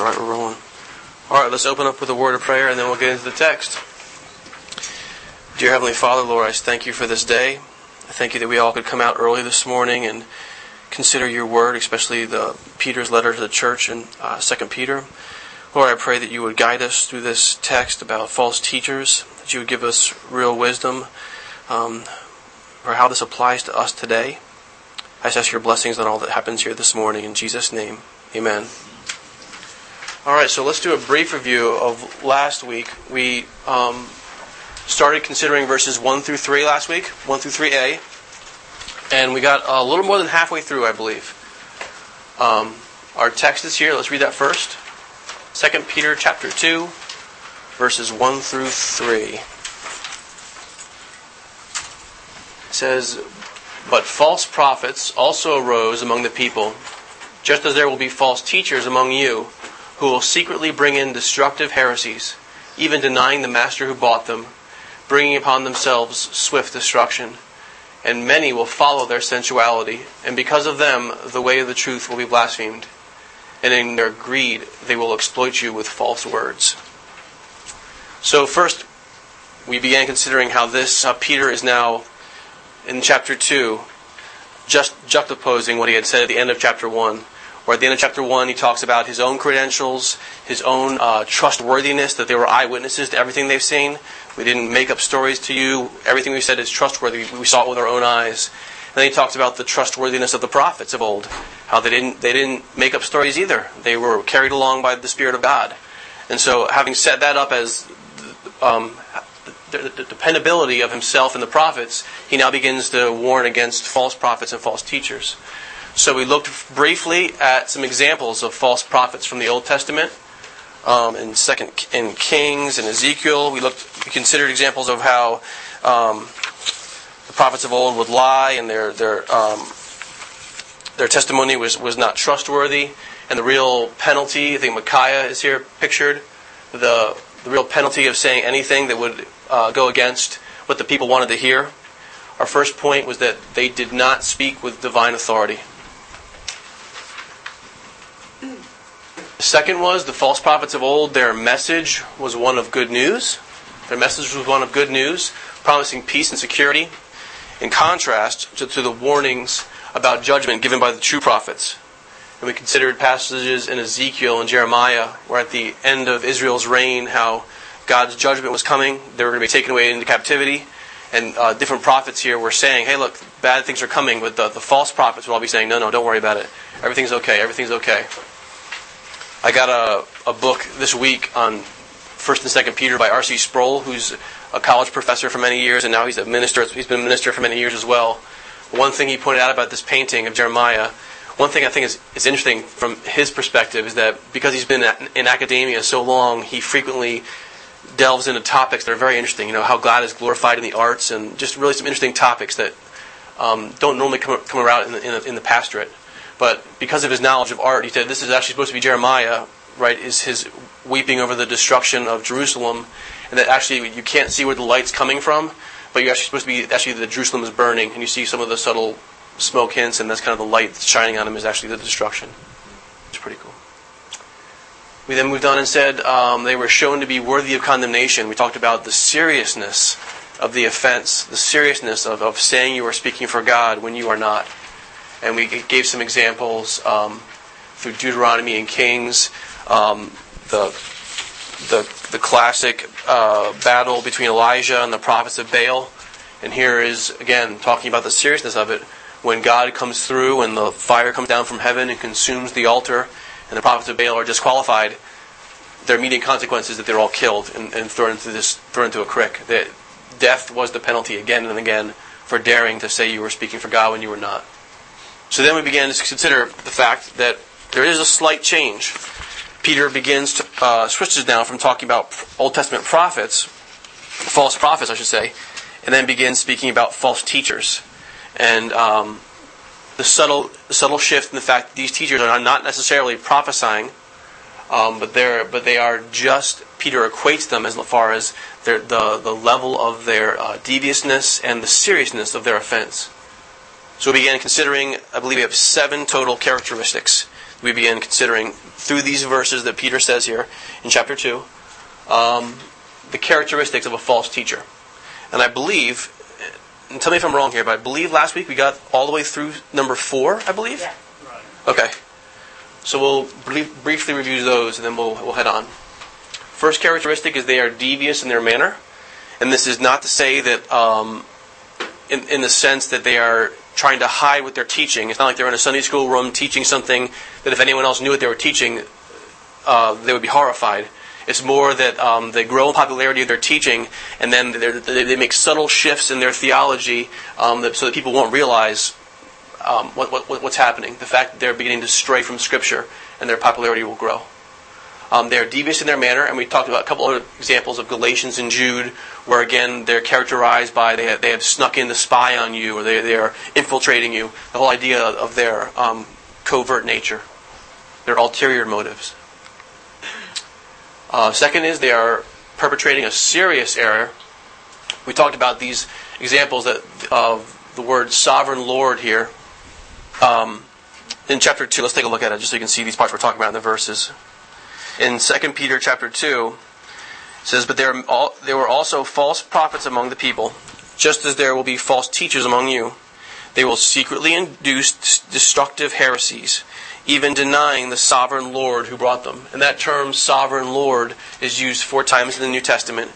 All right, we're rolling. All right, let's open up with a word of prayer and then we'll get into the text. Dear Heavenly Father, Lord, I thank you for this day. I thank you that we all could come out early this morning and consider your word, especially the Peter's letter to the church in uh, 2 Peter. Lord, I pray that you would guide us through this text about false teachers, that you would give us real wisdom um, for how this applies to us today. I ask your blessings on all that happens here this morning. In Jesus' name, amen. All right, so let's do a brief review of last week. We um, started considering verses 1 through 3 last week, 1 through 3a, and we got a little more than halfway through, I believe. Um, our text is here. Let's read that first. 2 Peter chapter 2, verses 1 through 3. It says, but false prophets also arose among the people, just as there will be false teachers among you, who will secretly bring in destructive heresies, even denying the master who bought them, bringing upon themselves swift destruction. And many will follow their sensuality, and because of them the way of the truth will be blasphemed. And in their greed they will exploit you with false words. So first, we began considering how this Peter is now in chapter 2, just juxtaposing what he had said at the end of chapter 1. Where at the end of chapter 1, he talks about his own credentials, his own uh, trustworthiness, that they were eyewitnesses to everything they've seen. We didn't make up stories to you. Everything we said is trustworthy. We saw it with our own eyes. And then he talks about the trustworthiness of the prophets of old, how they didn't, they didn't make up stories either. They were carried along by the Spirit of God. And so, having set that up as um, the, the, dependability of himself and the prophets, he now begins to warn against false prophets and false teachers. So we looked briefly at some examples of false prophets from the Old Testament. Um, in Second in Kings and Ezekiel, we looked we considered examples of how um, the prophets of old would lie and their their um, their testimony was, was not trustworthy, and the real penalty. I think Micaiah is here pictured. The the real penalty of saying anything that would uh, go against what the people wanted to hear. Our first point was that they did not speak with divine authority. The second was the false prophets of old, their message was one of good news. Their message was one of good news, promising peace and security, in contrast to, to the warnings about judgment given by the true prophets. And we considered passages in Ezekiel and Jeremiah where at the end of Israel's reign, how God's judgment was coming. They were going to be taken away into captivity. And uh, different prophets here were saying, hey, look, bad things are coming. But the, the false prophets would all be saying, no, no, don't worry about it. Everything's okay. Everything's okay. I got a, a book this week on 1st and 2nd Peter by R.C. Sproul, who's a college professor for many years, and now he's a minister. He's been a minister for many years as well. One thing he pointed out about this painting of Jeremiah, one thing I think is, is interesting from his perspective is that because he's been in academia so long, he frequently delves into topics that are very interesting. You know, how God is glorified in the arts, and just really some interesting topics that um, don't normally come, come around in the, in the, in the pastorate. But because of his knowledge of art, he said this is actually supposed to be Jeremiah, right? Is his weeping over the destruction of Jerusalem, and that actually you can't see where the light's coming from, but you're actually supposed to be actually the Jerusalem is burning, and you see some of the subtle smoke hints, and that's kind of the light that's shining on him is actually the destruction. It's pretty cool. We then moved on and said um, they were shown to be worthy of condemnation. We talked about the seriousness of the offense, the seriousness of, of saying you are speaking for God when you are not. And we gave some examples um, through Deuteronomy and Kings, um, the, the, the classic uh, battle between Elijah and the prophets of Baal. And here is, again, talking about the seriousness of it. When God comes through and the fire comes down from heaven and consumes the altar, and the prophets of Baal are disqualified, their immediate consequence is that they're all killed and, and thrown into this thrown into a creek. That death was the penalty again and again for daring to say you were speaking for God when you were not. So then we began to consider the fact that there is a slight change. Peter begins to uh, switches now from talking about Old Testament prophets, false prophets, I should say, and then begins speaking about false teachers. And um, the subtle subtle shift in the fact that these teachers are not necessarily prophesying, um, but they're but they are just Peter equates them as far as their, the the level of their uh, deviousness and the seriousness of their offense. So we began considering. I believe we have seven total characteristics. We began considering through these verses that Peter says here in chapter 2 um, the characteristics of a false teacher. And I believe, and tell me if I'm wrong here, but I believe last week we got all the way through number four, I believe? Yeah. Right. Okay. So we'll brief, briefly review those and then we'll, we'll head on. First characteristic is they are devious in their manner. And this is not to say that, um, in, in the sense that they are trying to hide what they're teaching. It's not like they're in a Sunday school room teaching something that if anyone else knew what they were teaching, uh, they would be horrified. It's more that um, they grow in popularity of their teaching, and then they make subtle shifts in their theology um, that, so that people won't realize um, what, what, what's happening. The fact that they're beginning to stray from Scripture, and their popularity will grow. Um, they're devious in their manner, and we talked about a couple of examples of Galatians and Jude, where again they're characterized by they have, they have snuck in to spy on you, or they, they are infiltrating you. The whole idea of their um, covert nature, their ulterior motives. Uh, second is they are perpetrating a serious error. We talked about these examples that of the word sovereign Lord here. Um, in chapter 2, let's take a look at it just so you can see these parts we're talking about in the verses. In 2 Peter chapter 2, it says, But there, all, there were also false prophets among the people, just as there will be false teachers among you. They will secretly induce destructive heresies even denying the sovereign Lord who brought them. And that term, sovereign Lord, is used four times in the New Testament.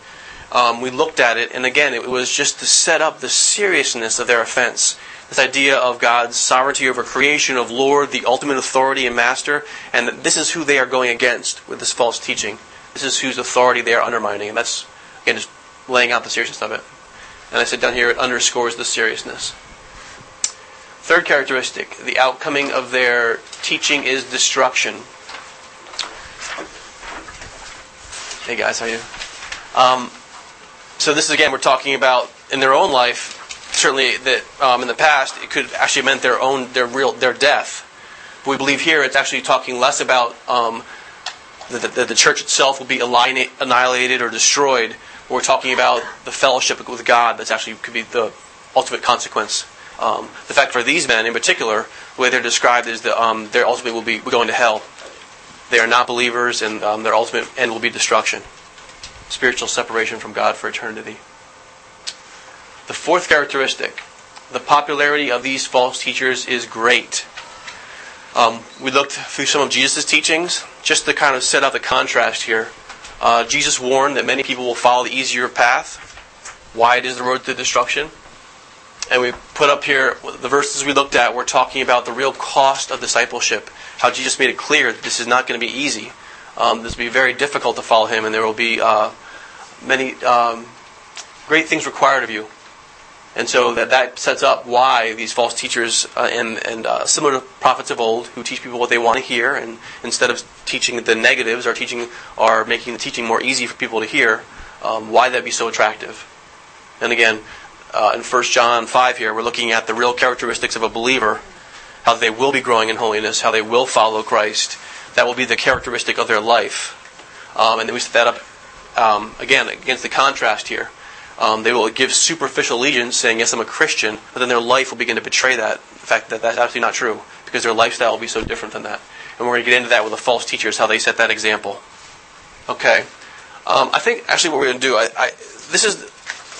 Um, we looked at it, and again, it was just to set up the seriousness of their offense. This idea of God's sovereignty over creation, of Lord, the ultimate authority and master, and this is who they are going against with this false teaching. This is whose authority they are undermining, and that's, again, just laying out the seriousness of it. And I said down here, it underscores the seriousness. Third characteristic, the outcoming of their teaching is destruction. Hey guys, how are you? Um, so this is again, we're talking about in their own life. Certainly, that um, in the past it could actually meant their own, their real, their death. But we believe here it's actually talking less about um, that the, the, church itself will be annihilated or destroyed. We're talking about the fellowship with God. That's actually could be the ultimate consequence um, the fact for these men in particular, the way they're described is that um, their ultimate will be going to hell. They are not believers, and um, their ultimate end will be destruction, spiritual separation from God for eternity. The fourth characteristic, the popularity of these false teachers is great. Um, we looked through some of Jesus' teachings just to kind of set out the contrast here. Uh, Jesus warned that many people will follow the easier path. Wide is the road to destruction and we put up here the verses we looked at We're talking about the real cost of discipleship how jesus made it clear that this is not going to be easy um, this will be very difficult to follow him and there will be uh, many um, great things required of you and so that, that sets up why these false teachers uh, and, and uh, similar to prophets of old who teach people what they want to hear and instead of teaching the negatives are teaching are making the teaching more easy for people to hear um, why that be so attractive and again uh, in 1 John 5 here, we're looking at the real characteristics of a believer, how they will be growing in holiness, how they will follow Christ. That will be the characteristic of their life. Um, and then we set that up um, again against the contrast here. Um, they will give superficial allegiance, saying, Yes, I'm a Christian, but then their life will begin to betray that. Fact that that's absolutely not true, because their lifestyle will be so different than that. And we're going to get into that with the false teachers, how they set that example. Okay. Um, I think actually what we're going to do, I, I, this is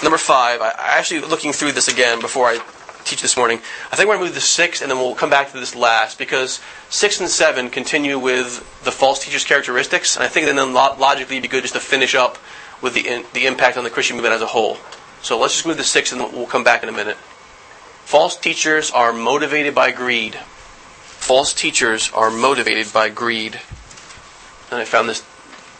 Number five, I, I actually looking through this again before I teach this morning. I think we're going to move to six, and then we'll come back to this last because six and seven continue with the false teacher's characteristics, and I think then logically it'd be good just to finish up with the in, the impact on the Christian movement as a whole. So let's just move to six, and we'll come back in a minute. False teachers are motivated by greed. False teachers are motivated by greed. And I found this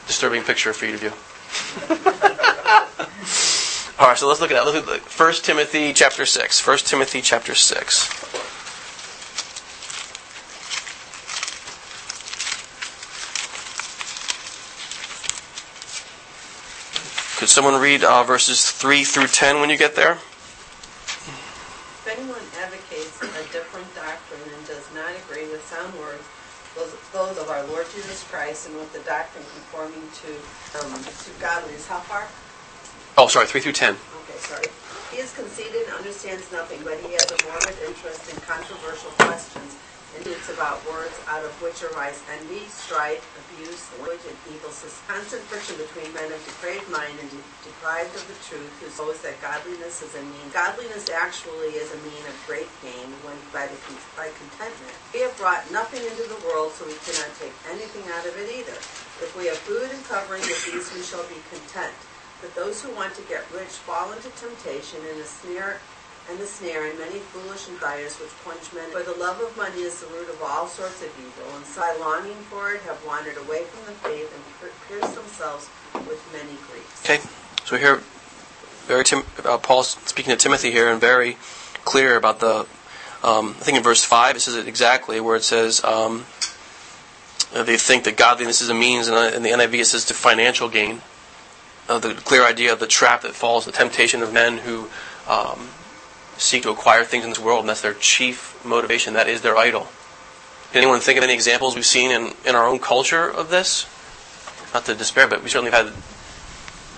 disturbing picture for you to view. All right, so let's look at that. Look at 1 Timothy chapter 6. 1 Timothy chapter 6. Could someone read uh, verses 3 through 10 when you get there? If anyone advocates a different doctrine and does not agree with sound words, those of our Lord Jesus Christ, and with the doctrine conforming to, um, to godliness, how far? Oh, sorry, 3 through 10. Okay, sorry. He is conceited and understands nothing, but he has a morbid interest in controversial questions, and it's about words out of which arise envy, strife, abuse, language, and evil constant friction between men of depraved mind and de- deprived of the truth, who suppose that godliness is a mean. Godliness actually is a mean of great gain when by, the, by contentment. We have brought nothing into the world, so we cannot take anything out of it either. If we have food and covering, with these we shall be content. But those who want to get rich fall into temptation and a snare and the snare and many foolish desires which plunge men. For the love of money is the root of all sorts of evil, and by longing for it have wandered away from the faith and pierced themselves with many griefs. Okay, so here, very Tim, uh, Paul speaking to Timothy here, and very clear about the. Um, I think in verse five it says it exactly where it says. Um, they think that godliness is a means, and in the NIV it says to financial gain uh, the clear idea of the trap that falls, the temptation of men who um, seek to acquire things in this world, and that's their chief motivation. That is their idol. Can anyone think of any examples we've seen in, in our own culture of this? Not to despair, but we certainly have had.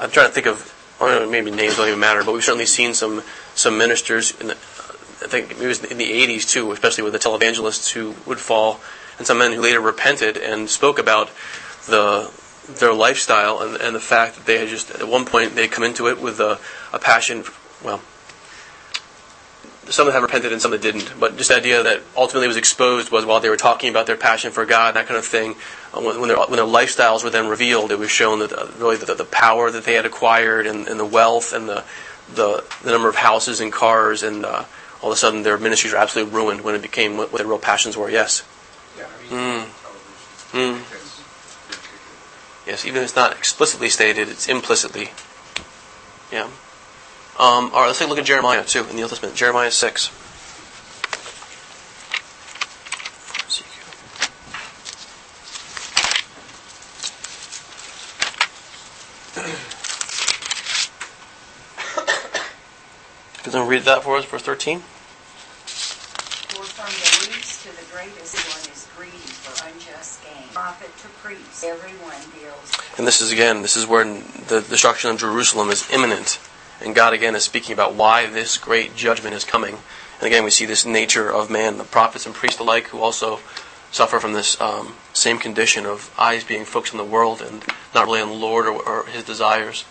I'm trying to think of. I don't Know, maybe names don't even matter, but we've certainly seen some some ministers. In the, I think it was in the 80s too, especially with the televangelists who would fall, and some men who later repented and spoke about the their lifestyle and, and the fact that they had just at one point they come into it with a, a passion. Well, some that have repented and some that didn't, but just the idea that ultimately was exposed was while they were talking about their passion for God, and that kind of thing. Uh, when, when, their, when their lifestyles were then revealed, it was shown that uh, really the, the, power that they had acquired and, and the wealth and the, the, the number of houses and cars and uh, all of a sudden their ministries were absolutely ruined when it became what, what their real passions were. Yes. Yeah, I mean, mm. Mm. Yes, even if it's not explicitly stated, it's implicitly. Yeah. Um, all right, let's take a look at Jeremiah too in the Old Testament. Jeremiah six. Can someone read that for us, verse thirteen? For from the least to the greatest one is greedy for unjust gain. Prophet to priest, everyone deals. And this is again, this is where the destruction of Jerusalem is imminent. And God again is speaking about why this great judgment is coming. And again, we see this nature of man, the prophets and priests alike, who also suffer from this um, same condition of eyes being focused on the world and not really on the Lord or, or His desires.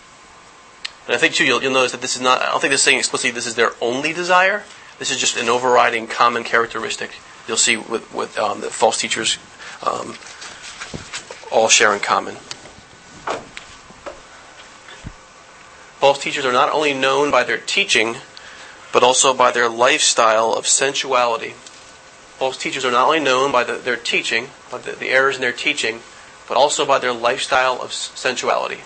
And I think too, you'll, you'll, notice that this is not. I don't think this is saying explicitly this is their only desire. This is just an overriding common characteristic you'll see with, with um, the false teachers um, all share in common. False teachers are not only known by their teaching, but also by their lifestyle of sensuality. False teachers are not only known by the, their teaching, by the, the, errors in their teaching, but also by their lifestyle of sensuality.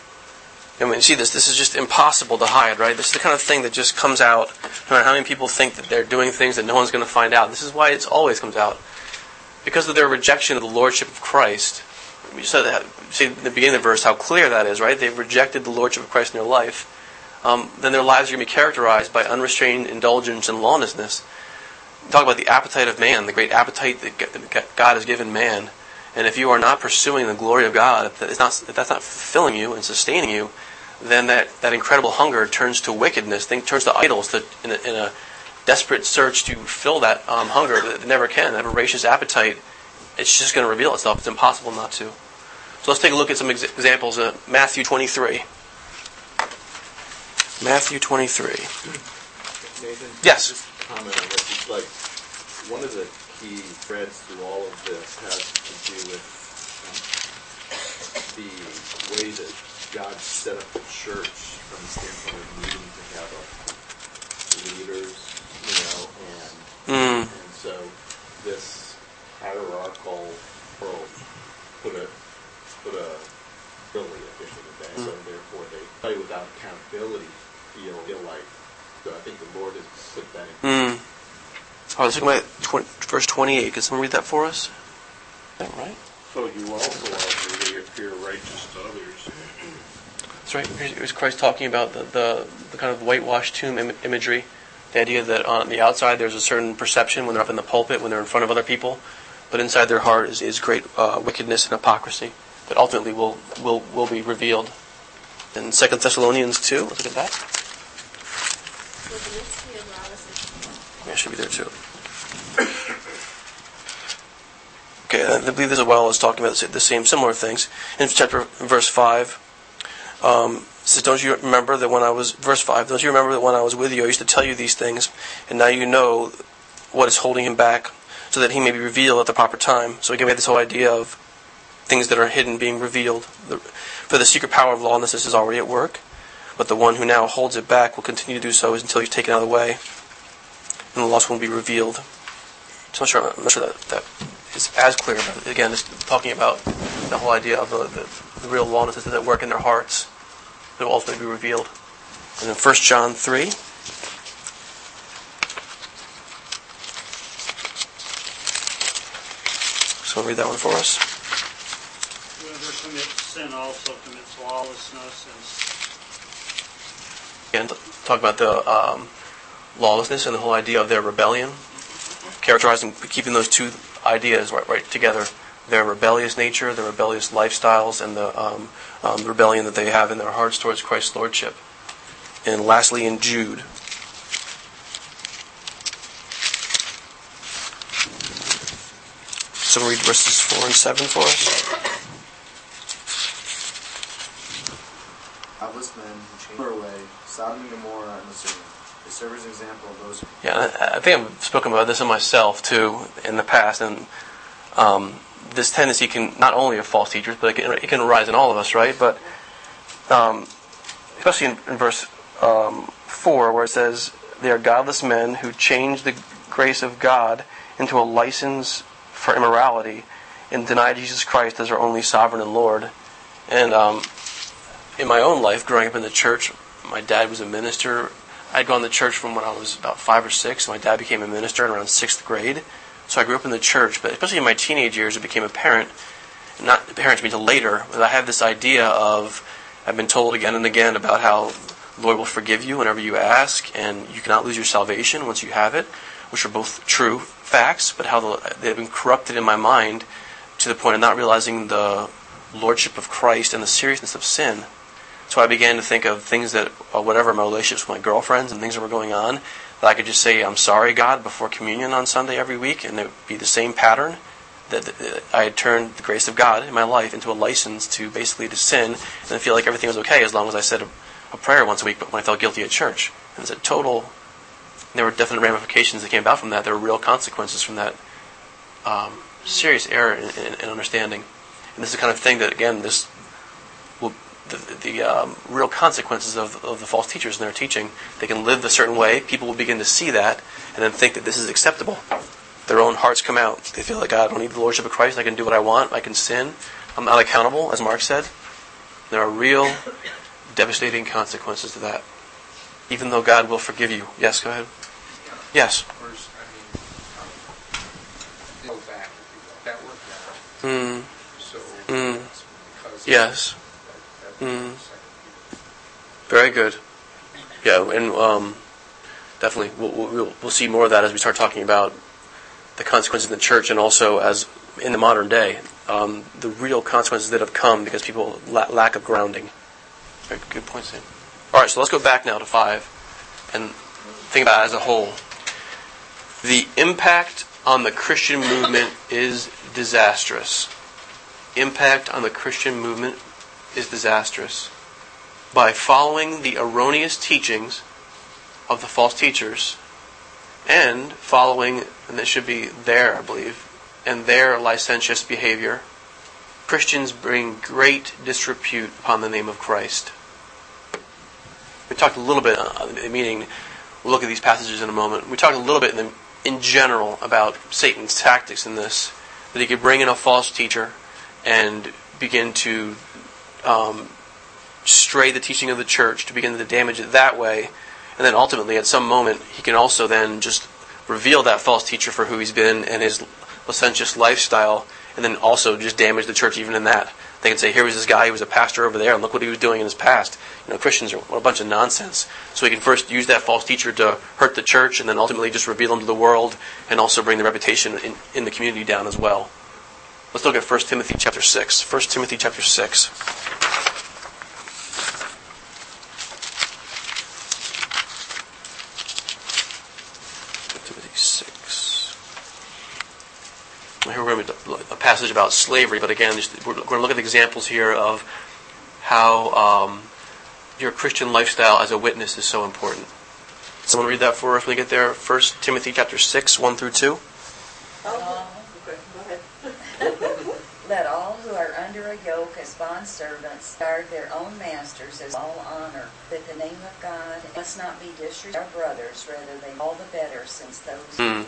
And when you see this, this is just impossible to hide, right? This is the kind of thing that just comes out, no matter how many people think that they're doing things that no one's going to find out. This is why it always comes out. Because of their rejection of the Lordship of Christ, we said that, see in the beginning of the verse how clear that is, right? They've rejected the Lordship of Christ in their life um, then their lives are going to be characterized by unrestrained indulgence and lawlessness. Talk about the appetite of man, the great appetite that God has given man. And if you are not pursuing the glory of God, if, not, if that's not fulfilling you and sustaining you, then that, that incredible hunger turns to wickedness, think, turns to idols, in, a, in a desperate search to fill that um, hunger that never can, that voracious appetite. It's just going to reveal itself. It's impossible not to. So let's take a look at some ex- examples. Uh, Matthew 23. Matthew 23. Nathan? Yes. Just comment on this. It's like one of the key threads through all of this has to do with um, the way that God set up the church from the standpoint of needing to have a leaders, you know, and mm. and so this hierarchical world put a put a really efficient advance, mm. so therefore they play without accountability feel, feel like. So I think the Lord has put that in. Mm. Oh, let's look at 20, verse 28. Can someone read that for us? Right? So you also are really appear righteous to others. That's right. Here's Christ talking about the, the, the kind of whitewashed tomb Im- imagery. The idea that on the outside there's a certain perception when they're up in the pulpit, when they're in front of other people, but inside their heart is, is great uh, wickedness and hypocrisy that ultimately will, will, will be revealed. In Second Thessalonians 2, let's look at that. Yeah, should be there too. Okay, I believe this as well is talking about the same similar things. In chapter verse five, um, says, "Don't you remember that when I was verse five? Don't you remember that when I was with you, I used to tell you these things, and now you know what is holding him back, so that he may be revealed at the proper time." So again, we have this whole idea of things that are hidden being revealed. The, for the secret power of lawlessness is already at work, but the one who now holds it back will continue to do so until he's taken out of the way, and the loss will be revealed. So I'm not sure, I'm not sure that, that is as clear, but again, it's talking about the whole idea of the, the, the real lawlessness that work in their hearts that will ultimately be revealed. And then 1 John 3. So I'll read that one for us. Sin also commits lawlessness, and Again, talk about the um, lawlessness and the whole idea of their rebellion, characterizing, keeping those two ideas right, right together: their rebellious nature, their rebellious lifestyles, and the um, um, rebellion that they have in their hearts towards Christ's lordship. And lastly, in Jude. Someone read verses four and seven for us. Godless men who their way, Sodom and Gomorrah and the Sodom. They serve as an example of those Yeah, I I think I've spoken about this in myself too in the past, and um, this tendency can not only of false teachers, but it can, it can arise in all of us, right? But um, especially in, in verse um, four, where it says, "They are godless men who change the grace of God into a license for immorality, and deny Jesus Christ as our only sovereign and Lord." And um, in my own life, growing up in the church, my dad was a minister. I'd gone to church from when I was about five or six. My dad became a minister in around sixth grade. So I grew up in the church, but especially in my teenage years, I became a parent. Not a parent to me until later, but I had this idea of I've been told again and again about how the Lord will forgive you whenever you ask, and you cannot lose your salvation once you have it, which are both true facts, but how the, they've been corrupted in my mind to the point of not realizing the lordship of Christ and the seriousness of sin. So I began to think of things that, uh, whatever, my relationships with my girlfriends and things that were going on, that I could just say, I'm sorry, God, before communion on Sunday every week, and it would be the same pattern that uh, I had turned the grace of God in my life into a license to basically to sin and feel like everything was okay as long as I said a, a prayer once a week, but when I felt guilty at church. And it's a total, there were definite ramifications that came about from that. There were real consequences from that um, serious error in, in, in understanding. And this is the kind of thing that, again, this the, the um, real consequences of, of the false teachers and their teaching. They can live a certain way. People will begin to see that and then think that this is acceptable. Their own hearts come out. They feel like, God, I don't need the lordship of Christ. I can do what I want. I can sin. I'm not accountable, as Mark said. There are real devastating consequences to that. Even though God will forgive you. Yes, go ahead. Yes. Of course, I mean, um, go back, that worked out, Mm, so. Mm. yes. That- that was Mm. Very good. Yeah, and um, definitely we'll, we'll, we'll see more of that as we start talking about the consequences in the church and also as in the modern day, um, the real consequences that have come because people la- lack of grounding. Very good point, Sam. All right, so let's go back now to five and think about it as a whole. The impact on the Christian movement is disastrous. Impact on the Christian movement is disastrous by following the erroneous teachings of the false teachers and following, and this should be there, I believe, and their licentious behavior, Christians bring great disrepute upon the name of Christ. We talked a little bit, uh, meaning, we'll look at these passages in a moment. We talked a little bit in, the, in general about Satan's tactics in this, that he could bring in a false teacher and begin to um, stray the teaching of the church to begin to damage it that way. And then ultimately, at some moment, he can also then just reveal that false teacher for who he's been and his licentious lifestyle, and then also just damage the church even in that. They can say, here was this guy, he was a pastor over there, and look what he was doing in his past. You know, Christians are a bunch of nonsense. So he can first use that false teacher to hurt the church, and then ultimately just reveal him to the world, and also bring the reputation in, in the community down as well. Let's look at 1 Timothy chapter 6. 1 Timothy chapter 6. Timothy 6. Here we're a passage about slavery, but again, we're going to look at examples here of how um, your Christian lifestyle as a witness is so important. Someone read that for us when we get there. 1 Timothy chapter 6, 1 through 2. Let all who are under a yoke as bondservants guard their own masters as all honor, that the name of God must not be disrespected our brothers, rather they all the better, since those Hmm.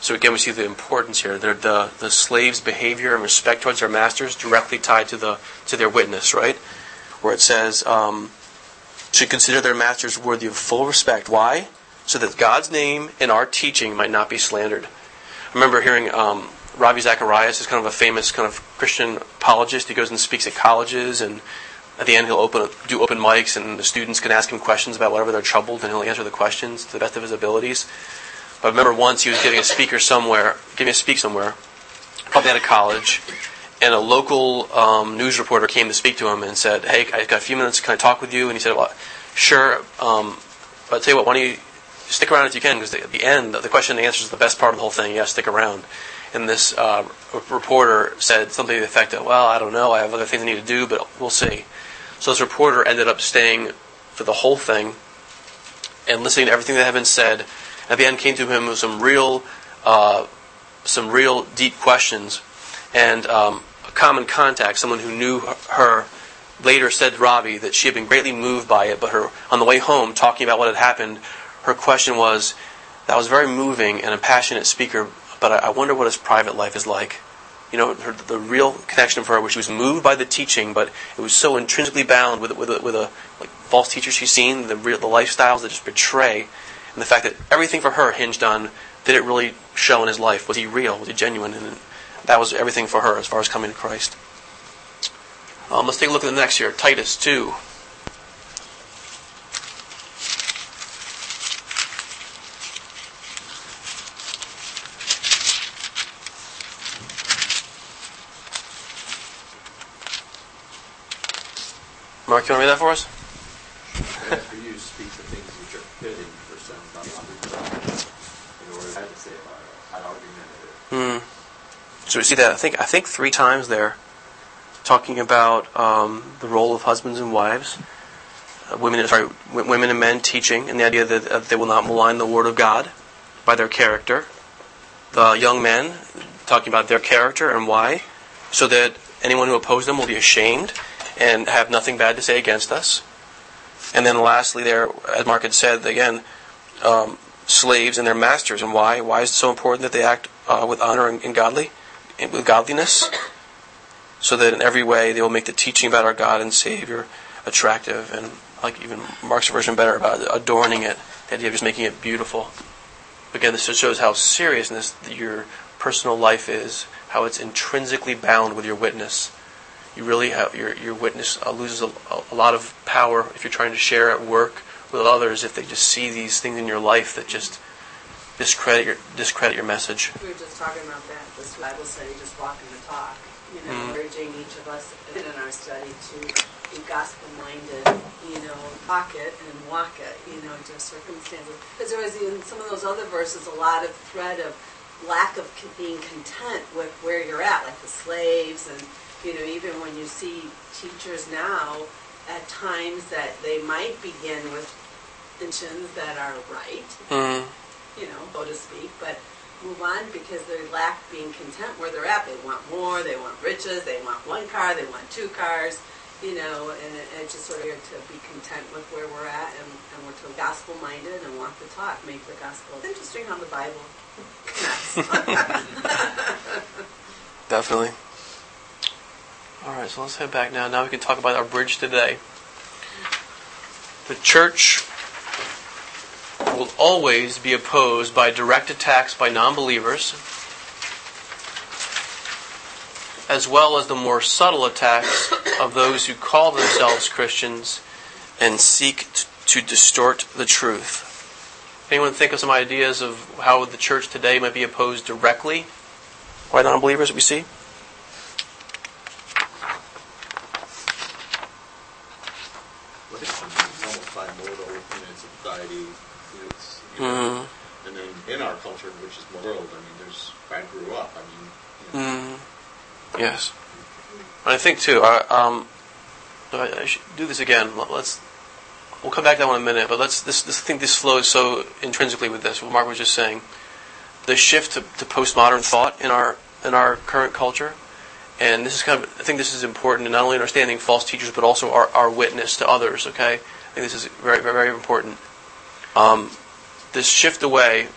So again, we see the importance here. They're the the slaves' behavior and respect towards their masters directly tied to the to their witness, right? Where it says um, should consider their masters worthy of full respect. Why? So that God's name and our teaching might not be slandered. I remember hearing um, Ravi Zacharias is kind of a famous kind of Christian apologist. He goes and speaks at colleges, and at the end he'll open do open mics, and the students can ask him questions about whatever they're troubled, and he'll answer the questions to the best of his abilities. But I remember once he was giving a speaker somewhere, giving a speak somewhere, probably at a college, and a local um, news reporter came to speak to him and said, "Hey, I've got a few minutes. Can I talk with you?" And he said, "Well, sure. Um, but I'll tell you what. Why don't you stick around if you can? Because at the end, the question and the answer is the best part of the whole thing. To stick around." And this uh, reporter said something to the effect of, "Well, I don't know. I have other things I need to do, but we'll see." So this reporter ended up staying for the whole thing and listening to everything that had been said. At the end, came to him with some real, uh, some real deep questions, and um, a common contact, someone who knew her, later said to Ravi that she had been greatly moved by it. But her, on the way home, talking about what had happened, her question was, "That was very moving and a passionate speaker, but I, I wonder what his private life is like." You know, her, the real connection for her was she was moved by the teaching, but it was so intrinsically bound with with with a like false teacher she's seen, the real, the lifestyles that just betray, and the fact that everything for her hinged on did it really show in his life? Was he real? Was he genuine? And that was everything for her as far as coming to Christ. Um, let's take a look at the next here, Titus two. Mark, you want to read that for us? For you, speak the things which are fitting for sound doctrine. In order, to say it, argumentative. Hmm. So we see that I think I think three times there, talking about um, the role of husbands and wives, uh, women sorry, w- women and men teaching, and the idea that uh, they will not malign the word of God by their character. The young men talking about their character and why, so that anyone who opposes them will be ashamed and have nothing bad to say against us. And then lastly, there, as Mark had said again, um, slaves and their masters, and why? Why is it so important that they act uh, with honor and, and godly, and with godliness, so that in every way they will make the teaching about our God and Savior attractive, and like even Mark's version better about adorning it, the idea of just making it beautiful. Again, this just shows how serious your personal life is, how it's intrinsically bound with your witness. You really have your your witness uh, loses a, a lot of power if you're trying to share at work with others if they just see these things in your life that just discredit your discredit your message. We were just talking about that, this Bible study, just walking the talk. You know, Mhm. urging each of us in our study to be gospel-minded, you know, talk it and walk it, you know, to circumstances. Because there was in some of those other verses a lot of thread of lack of being content with where you're at, like the slaves and, you know, even when you see teachers now, at times that they might begin with intentions that are right, Mm. you know, so to speak, but move on because they lack being content where they're at. They want more, they want riches, they want one car, they want two cars, you know, and it, it's just sort of to be content with where we're at and, and we're to gospel minded and want the talk, make the gospel. It's interesting how the Bible connects. Definitely. All right, so let's head back now. Now we can talk about our bridge today. The church will always be opposed by direct attacks by non believers, as well as the more subtle attacks of those who call themselves Christians and seek to distort the truth. Anyone think of some ideas of how the church today might be opposed directly by non believers that we see? Well, it's almost bimodal in its society. It's, you know, Mm. And then in our culture, which is more world, I mean, there's, I grew up, I mean, you know, Mm. Yes. And I think too. I, um, I, I should do this again. Let- Let's. We'll come back to that one in a minute, but let's. This, this I think this flows so intrinsically with this. What Mark was just saying, the shift to, to postmodern thought in our in our current culture, and this is kind of. I think this is important in not only understanding false teachers, but also our, our witness to others. Okay, I think this is very very, very important. Um, this shift away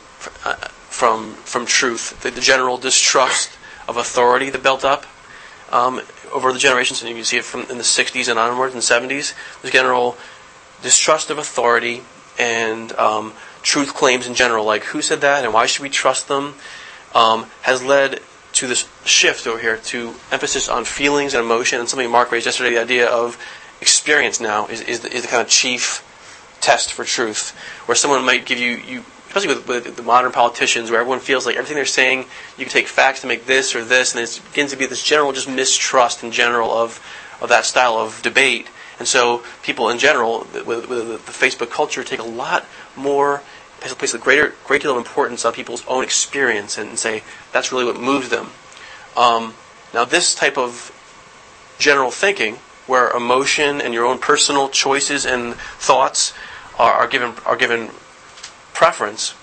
uh, from from truth, the, the general distrust of authority that built up um, over the generations, and you can see it from in the 60s and onwards and 70s. this general distrust of authority and um, truth claims in general, like who said that and why should we trust them, um, has led to this shift over here to emphasis on feelings and emotion. And something Mark raised yesterday, the idea of experience now is, is, the, is the kind of chief test for truth, where someone might give you, you especially with, with the modern politicians, where everyone feels like everything they're saying, you can take facts to make this or this, and it begins to be this general just mistrust in general of, of that style of debate. And so people in general, with, with the, Facebook culture, take a lot more, place a greater, great deal of importance on people's own experience and say that's really what moves them. Um, now, this type of general thinking, where emotion and your own personal choices and thoughts are, are given are given preference,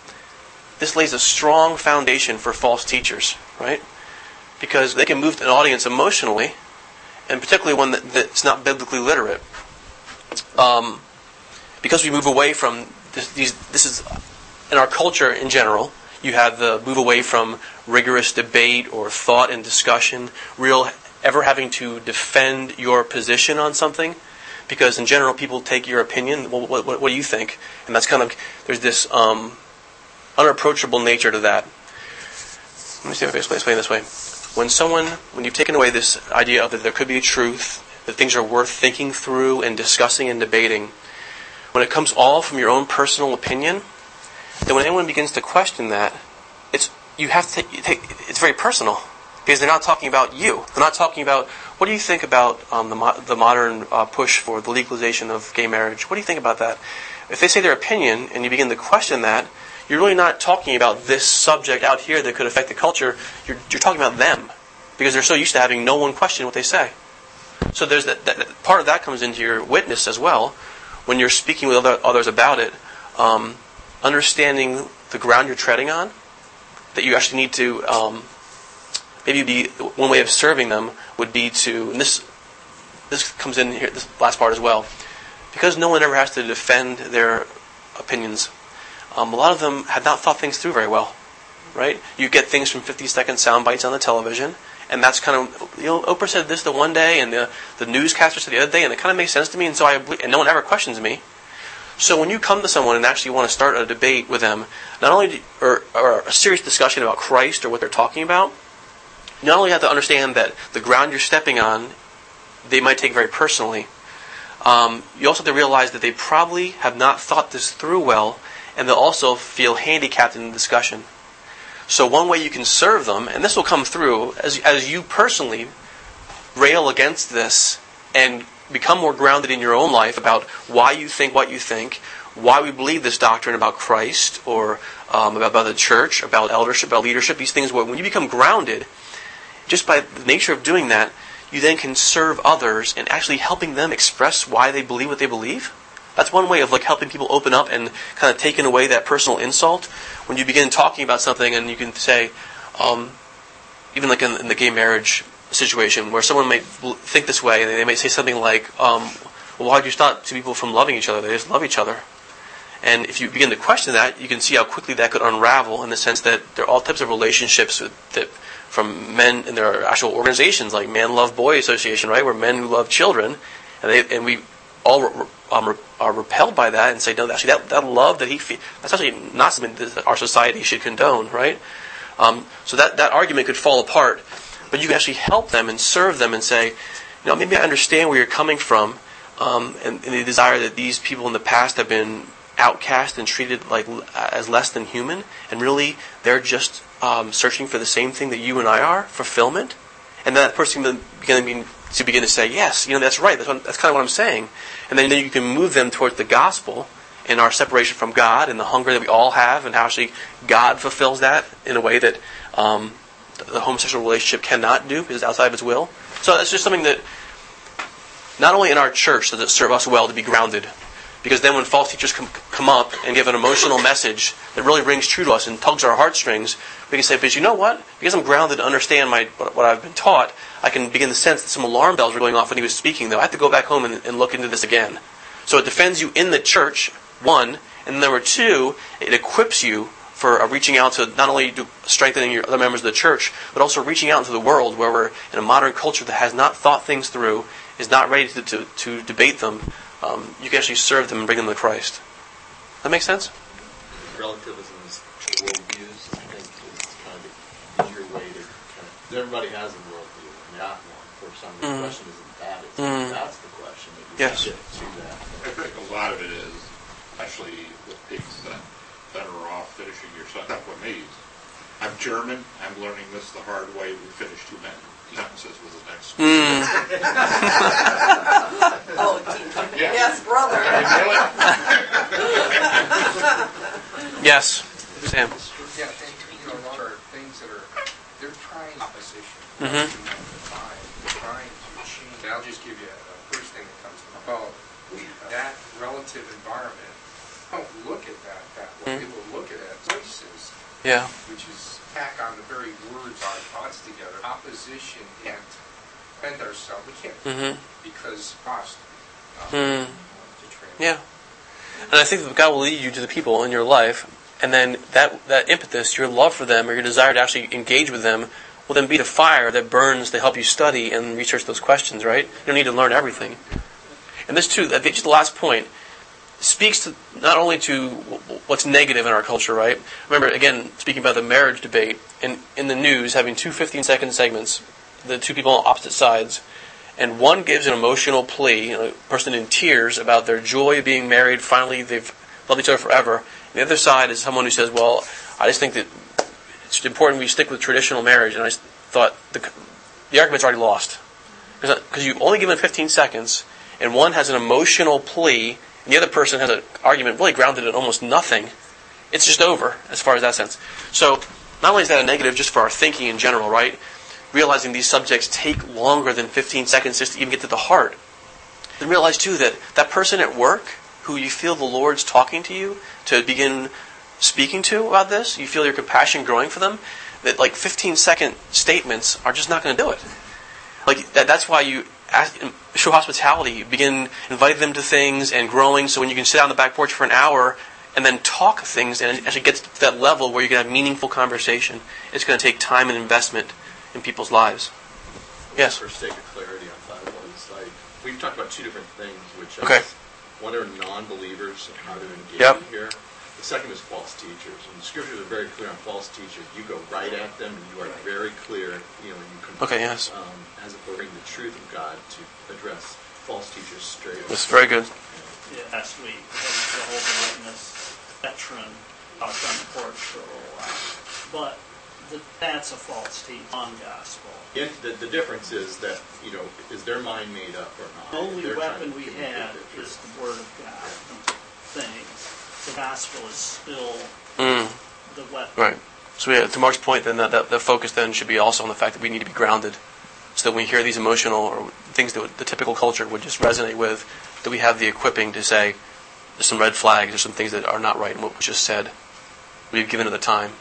this lays a strong foundation for false teachers, right? Because they can move an audience emotionally, and particularly one that, that's not biblically literate. Um, because we move away from this, these, this is in our culture in general. You have the move away from rigorous debate or thought and discussion, real ever having to defend your position on something, because in general people take your opinion. Well, what, what, what do you think? And that's kind of there's this um, unapproachable nature to that. Let me see if I can explain this way. When someone, when you've taken away this idea of that there could be a truth, that things are worth thinking through and discussing and debating, when it comes all from your own personal opinion, then when anyone begins to question that, it's you have to take, take it's very personal because they're not talking about you. They're not talking about what do you think about um, the mo- the modern uh, push for the legalization of gay marriage. What do you think about that? If they say their opinion and you begin to question that, you're really not talking about this subject out here that could affect the culture. You're, you're talking about them because they're so used to having no one question what they say. So there's that, that, part of that comes into your witness as well when you're speaking with other, others about it. Um, understanding the ground you're treading on, that you actually need to um, maybe be one way of serving them would be to and this this comes in here this last part as well because no one ever has to defend their opinions. Um, a lot of them have not thought things through very well, right? You get things from 50 second sound bites on the television, and that's kind of you know Oprah said this the one day, and the the newscaster said the other day, and it kind of makes sense to me, and so I and no one ever questions me. So when you come to someone and actually want to start a debate with them, not only do, or, or a serious discussion about Christ or what they're talking about, not only have to understand that the ground you're stepping on, they might take very personally. Um, you also have to realize that they probably have not thought this through well, and they'll also feel handicapped in the discussion. So one way you can serve them, and this will come through as as you personally rail against this and become more grounded in your own life about why you think what you think, why we believe this doctrine about Christ or um, about, about the church, about eldership, about leadership, these things. When you become grounded, just by the nature of doing that, you then can serve others and actually helping them express why they believe what they believe. That's one way of like helping people open up and kind of taking away that personal insult. When you begin talking about something and you can say, um, even like in, in the gay marriage situation where someone bl- think this way, and they may say something like, um, "Well, why do you stop two people from loving each other? They just love each other." And if you begin to question that, you can see how quickly that could unravel in the sense that there are all types of relationships that from men, and there are actual organizations like Man Love Boy Association, right, where men who love children, and they and we all um, re- are repelled by that and say, no, actually, that, that love that he feels, that's actually not something that our society should condone, right? Um, so that, that argument could fall apart but you can actually help them and serve them and say, you know, maybe I understand where you're coming from, um, and, and the desire that these people in the past have been outcast and treated like as less than human, and really they're just um, searching for the same thing that you and I are, fulfillment. And that person can begin to begin to say, yes, you know, that's right. That's, what, that's kind of what I'm saying. And then, then you can move them towards the gospel and our separation from God and the hunger that we all have, and how actually God fulfills that in a way that um, the homosexual relationship cannot do because it's outside of his will. So that's just something that not only in our church does it serve us well to be grounded, because then when false teachers come, come up and give an emotional message that really rings true to us and tugs our heartstrings, we can say, but you know what? Because I'm grounded to understand my, what I've been taught, I can begin to sense that some alarm bells were going off when he was speaking, though. I have to go back home and, and look into this again. So it defends you in the church, one, and number two, it equips you for uh, reaching out to not only strengthening your other members of the church, but also reaching out into the world where we're in a modern culture that has not thought things through, is not ready to, to, to debate them. Um, you can actually serve them and bring them to Christ. That makes sense? relativism's worldviews, I think, is kind of the easier way to kind of, everybody has a worldview, and not one. For some, the Mhm. question isn't that, it's Mhm. that's the question. that you Yes. get to that. I think a lot of it is, especially with people that better off finishing your sentence with me. I'm German, I'm learning this the hard way, we finish two men- sentences with the next. Mm. Oh, gee. Yeah. yes, brother. I know it. Yes, Sam. Yeah, and, you know, those are things that are, they're trying opposition. Mhm. Fine, They're trying to change. I'll just give you a first thing that comes to mind. Well, that relative environment, don't look at that that way. Mhm. People look at it as voices, Yeah. which is back on the very words our thoughts together. Opposition can't defend ourselves. We can't Mm-hmm. because cost. um, Mm. Yeah. And I think that God will lead you to the people in your life, and then that, that impetus, your love for them, or your desire to actually engage with them, will then be the fire that burns to help you study and research those questions, right? You don't need to learn everything. And this, too, just the last point, speaks to not only to what's negative in our culture, right? Remember, again, speaking about the marriage debate, in, in the news, having two 15 second segments, the two people on opposite sides, and one gives an emotional plea, you know, a person in tears about their joy of being married, finally they've loved each other forever. And the other side is someone who says, well, I just think that it's important we stick with traditional marriage. And I thought the, the argument's already lost. Because uh, you've only given 15 seconds, and one has an emotional plea, and the other person has an argument really grounded in almost nothing. It's just over, as far as that sense. So, not only is that a negative just for our thinking in general, right? Realizing these subjects take longer than 15 seconds just to even get to the heart. Then realize, too, that that person at work who you feel the Lord's talking to you to begin speaking to about this, you feel your compassion growing for them, that like 15 second statements are just not going to do it. Like that, that's why you ask, show hospitality. Begin inviting them to things and growing. So when you can sit on the back porch for an hour and then talk things and actually get to that level where you can have meaningful conversation, it's going to take time and investment in people's lives. Yes. For sake of clarity on five ones, like we've talked about two different things, which Okay. is one are non-believers and how to engage Yep. here. The second is false teachers, and the scriptures are very clear on false teachers. You go right at them, and you are very clear. You know, you can Okay, yes. um, as if we're bring the truth of God to address false teachers straight up. That's very good. Yeah, last week, we had a Jehovah's Witness veteran talked on the porch for a little while. But the, that's a false teaching on gospel. Yeah, the, the difference is that you know is their mind made up or not? The only weapon we communicate have is the Word of God. Things. The gospel is still Mm, the weapon. right. So yeah, to Mark's point, then that, that the focus then should be also on the fact that we need to be grounded, so that when we hear these emotional or things that the typical culture would just resonate with, that we have the equipping to say, there's some red flags, there's some things that are not right in what was just said. We've given it the time.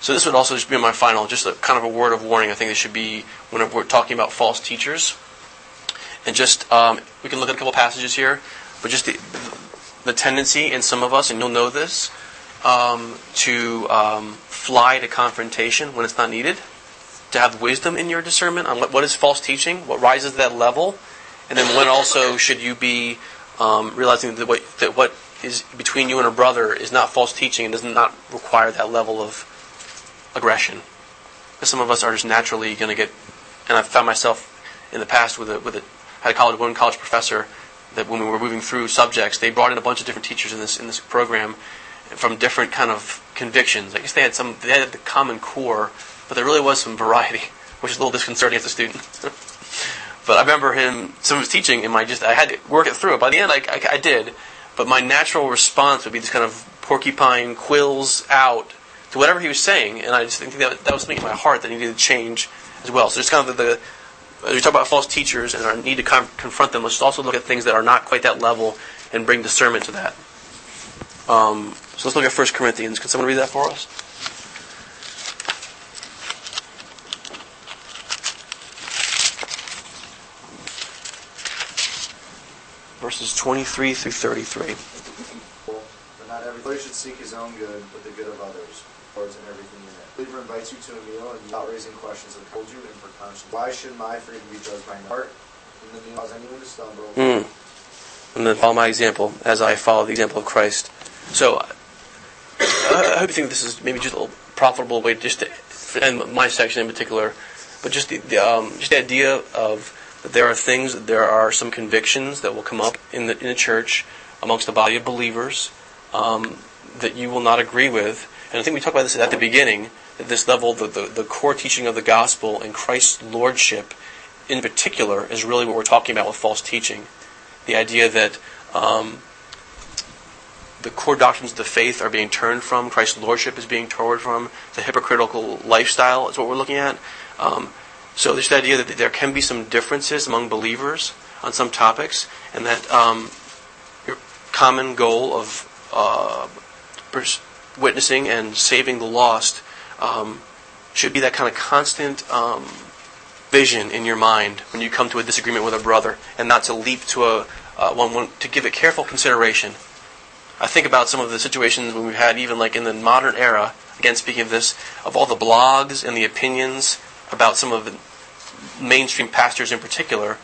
So this would also just be my final, just a kind of a word of warning. I think this should be when we're talking about false teachers, and just um, we can look at a couple passages here, but just the, the tendency in some of us, and you'll know this, um, to um, fly to confrontation when it's not needed, to have wisdom in your discernment on what, is false teaching, what rises to that level, and then when also should you be um, realizing that what, that what is between you and a brother is not false teaching and does not require that level of aggression. Because some of us are just naturally going to get, and I've found myself in the past with a, with a, I had a college, one college professor that when we were moving through subjects, they brought in a bunch of different teachers in this in this program from different kind of convictions. I guess they had some, they had the common core, but there really was some variety, which is a little disconcerting as a student. but I remember him, some of his teaching, and my just, I had to work it through. By the end, I, I, I did, but my natural response would be this kind of porcupine quills out to whatever he was saying, and I just think that that was something in my heart that needed to change as well. So just kind of the, the we talk about false teachers and our need to con- confront them, let's also look at things that are not quite that level and bring discernment to that. Um, so let's look at 1 Corinthians. Can someone read that for us? Verses 23 through 33. But not everybody should seek his own good, but the good of others. Lord's in everything in it. Believer invites you to a meal and without raising questions that hold you in for conscience. Why should my freedom be judged by my heart? In the meal, cause anyone to stumble. Mm. And then follow my example as I follow the example of Christ. So, I hope you think this is maybe just a profitable way just to end my section in particular, but just the, the um, just the idea of that there are things, there are some convictions that will come up in the in the church amongst the body of believers um, that you will not agree with. And I think we talked about this at the beginning. At this level, the, the, the core teaching of the gospel and Christ's lordship, in particular, is really what we're talking about with false teaching. The idea that um, the core doctrines of the faith are being turned from, Christ's lordship is being turned from, the hypocritical lifestyle is what we're looking at. Um, so there's the idea that there can be some differences among believers on some topics, and that um, your common goal of uh, pers- witnessing and saving the lost um, should be that kind of constant um, vision in your mind when you come to a disagreement with a brother, and not to leap to a uh, one, one to give it careful consideration. I think about some of the situations when we've had, even like in the modern era. Again, speaking of this, of all the blogs and the opinions about some of the mainstream pastors in particular,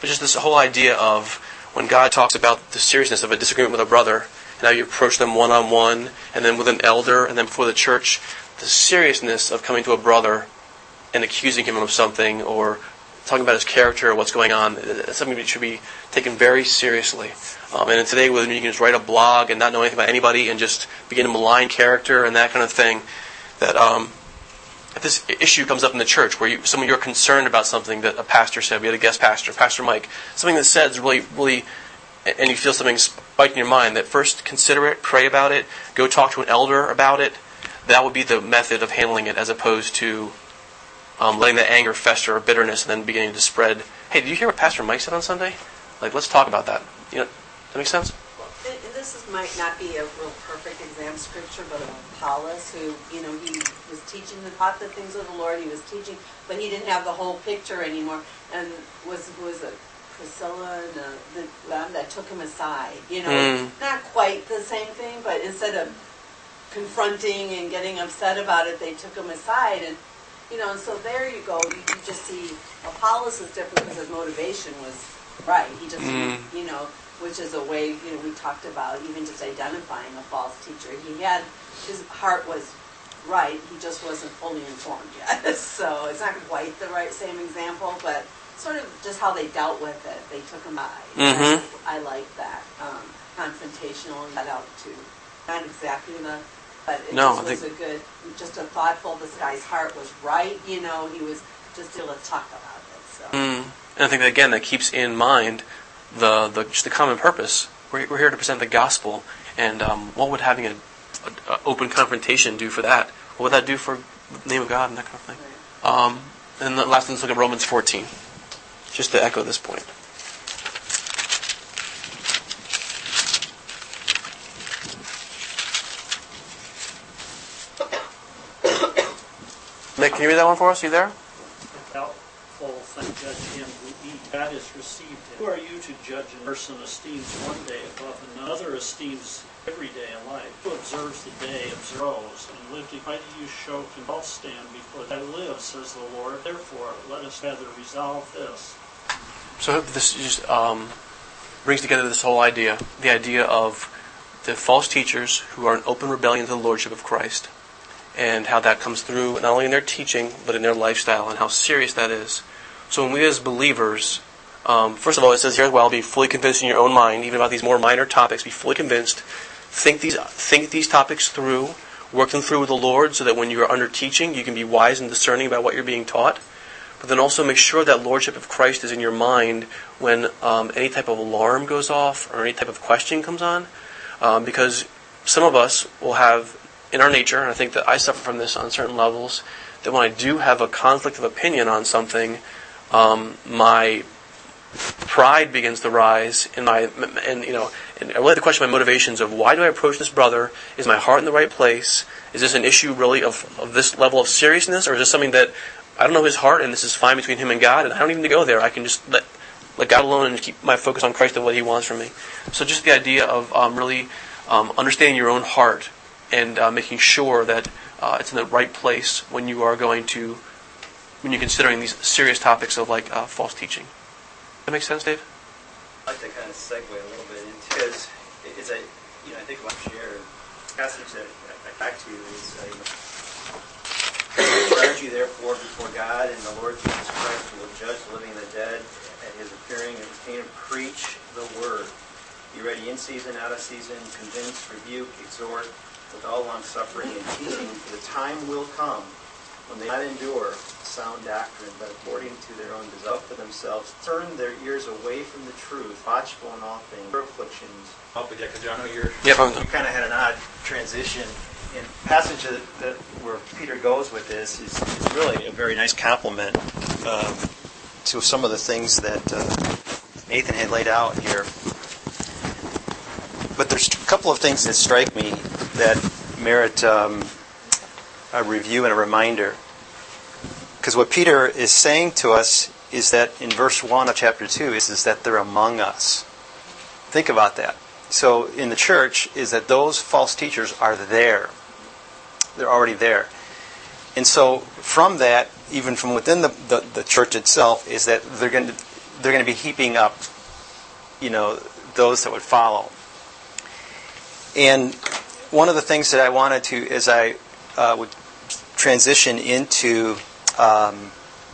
but just this whole idea of when God talks about the seriousness of a disagreement with a brother, and how you approach them one on one, and then with an elder, and then before the church, the seriousness of coming to a brother and accusing him of something or talking about his character or what's going on. It's something that should be taken very seriously. Um, and today, when you can just write a blog and not know anything about anybody and just begin to malign character and that kind of thing, that um, if this issue comes up in the church where you, some of you are concerned about something that a pastor said, we had a guest pastor, Pastor Mike, something that said is really, really, and you feel something spike in your mind, that first consider it, pray about it, go talk to an elder about it. That would be the method of handling it as opposed to um, letting that anger fester or bitterness and then beginning to spread. Hey, did you hear what Pastor Mike said on Sunday? Like, let's talk about that. You know, that makes sense? This is, might not be a real perfect exam scripture, but of Apollos, who, you know, he was teaching the taught the things of the Lord. He was teaching, but he didn't have the whole picture anymore. And was was it Priscilla and the them that took him aside? You know, Mm. not quite the same thing, but instead of confronting and getting upset about it, they took him aside and. You know, and so there you go. You, you just see Apollos is different because his motivation was right. He just, Mm. you know, which is a way you know we talked about even just identifying a false teacher. He had his heart was right. He just wasn't fully informed yet. so it's not quite the right same example, but sort of just how they dealt with it. They took him by. Mhm. I like that um, confrontational and got out to not exactly the. But it No, just I was a good, just a thoughtful. This guy's heart was right. You know, he was just able to talk about it. So. Mm. And I think that, again, that keeps in mind the, the just the common purpose. We're, we're here to present the gospel, and um, what would having a, a, a open confrontation do for that? What would that do for the name of God and that kind of thing? Um, and the last, let's look at Romans 14, just to echo this point. Nick, can you read that one for us? You there? judge him who. God has received him. Who are you to judge a person esteems one day above another, esteems every day in life? Who observes the day observes, and live to why do you show can stand before I live, says the Lord. Therefore, let us rather resolve this. So this just um, brings together this whole idea, the idea of the false teachers who are in open rebellion to the lordship of Christ, and how that comes through not only in their teaching but in their lifestyle, and how serious that is. So when we as believers, um, first of all, it says here as well, be fully convinced in your own mind, even about these more minor topics. Be fully convinced. Think these think these topics through. Work them through with the Lord, so that when you are under teaching, you can be wise and discerning about what you're being taught but then also make sure that lordship of Christ is in your mind when um, any type of alarm goes off or any type of question comes on, um, because some of us will have in our nature, and I think that I suffer from this on certain levels, that when I do have a conflict of opinion on something, um, my pride begins to rise, and my and you know, and I really to question my motivations of why do I approach this brother? Is my heart in the right place? Is this an issue really of, of this level of seriousness, or is this something that I don't know his heart, and this is fine between him and God, and I don't even need to go there. I can just let let God alone and keep my focus on Christ and what He wants from me. So just the idea of um, really um, understanding your own heart and uh, making sure that uh, it's in the right place when you are going to when you're considering these serious topics of like uh, false teaching. That makes sense, Dave? I'd like to kind of segue a little bit into because it's a you know I think share a passage that I back to you is uh, charge you therefore before God and the Lord Jesus Christ who will judge the living and the dead at His appearing and His kingdom. Preach the word. Be ready in season, out of season. Convince, rebuke, exhort with all long suffering and teaching. For the time will come when they not endure sound doctrine, but according to their own desire for themselves, turn their ears away from the truth, watchful in all things, for afflictions. Help with that, because I know you're, Yep, I'm- you kind of had an odd transition. And passage that, that where Peter goes with this is, is really a very nice complement um, to some of the things that uh, Nathan had laid out here. There's a couple of things that strike me that merit um, a review and a reminder. Because what Peter is saying to us is that in verse 1 of chapter 2 is, is that they're among us. Think about that. So in the church is that those false teachers are there. They're already there. And so from that, even from within the, the, the church itself, is that they're going to they're going to be heaping up, you know, those that would follow. And one of the things that I wanted to, as I uh, would transition into um,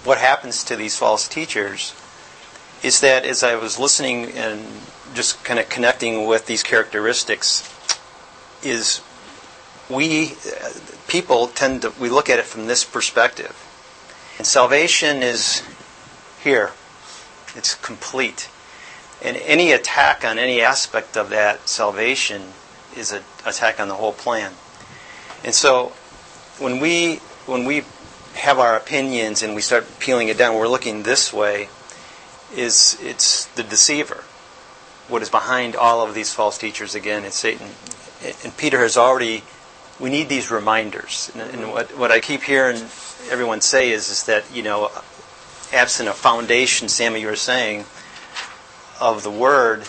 what happens to these false teachers, is that as I was listening and just kind of connecting with these characteristics, is we uh, people tend to we look at it from this perspective, and salvation is here, it's complete, and any attack on any aspect of that salvation is an attack on the whole plan. And so when we when we have our opinions and we start peeling it down, we're looking this way. Is it's the deceiver? What is behind all of these false teachers? Again, it's Satan. And Peter has already. We need these reminders. And, and what what I keep hearing everyone say is is that you know, absent a foundation, Sammy, you were saying, of the Word,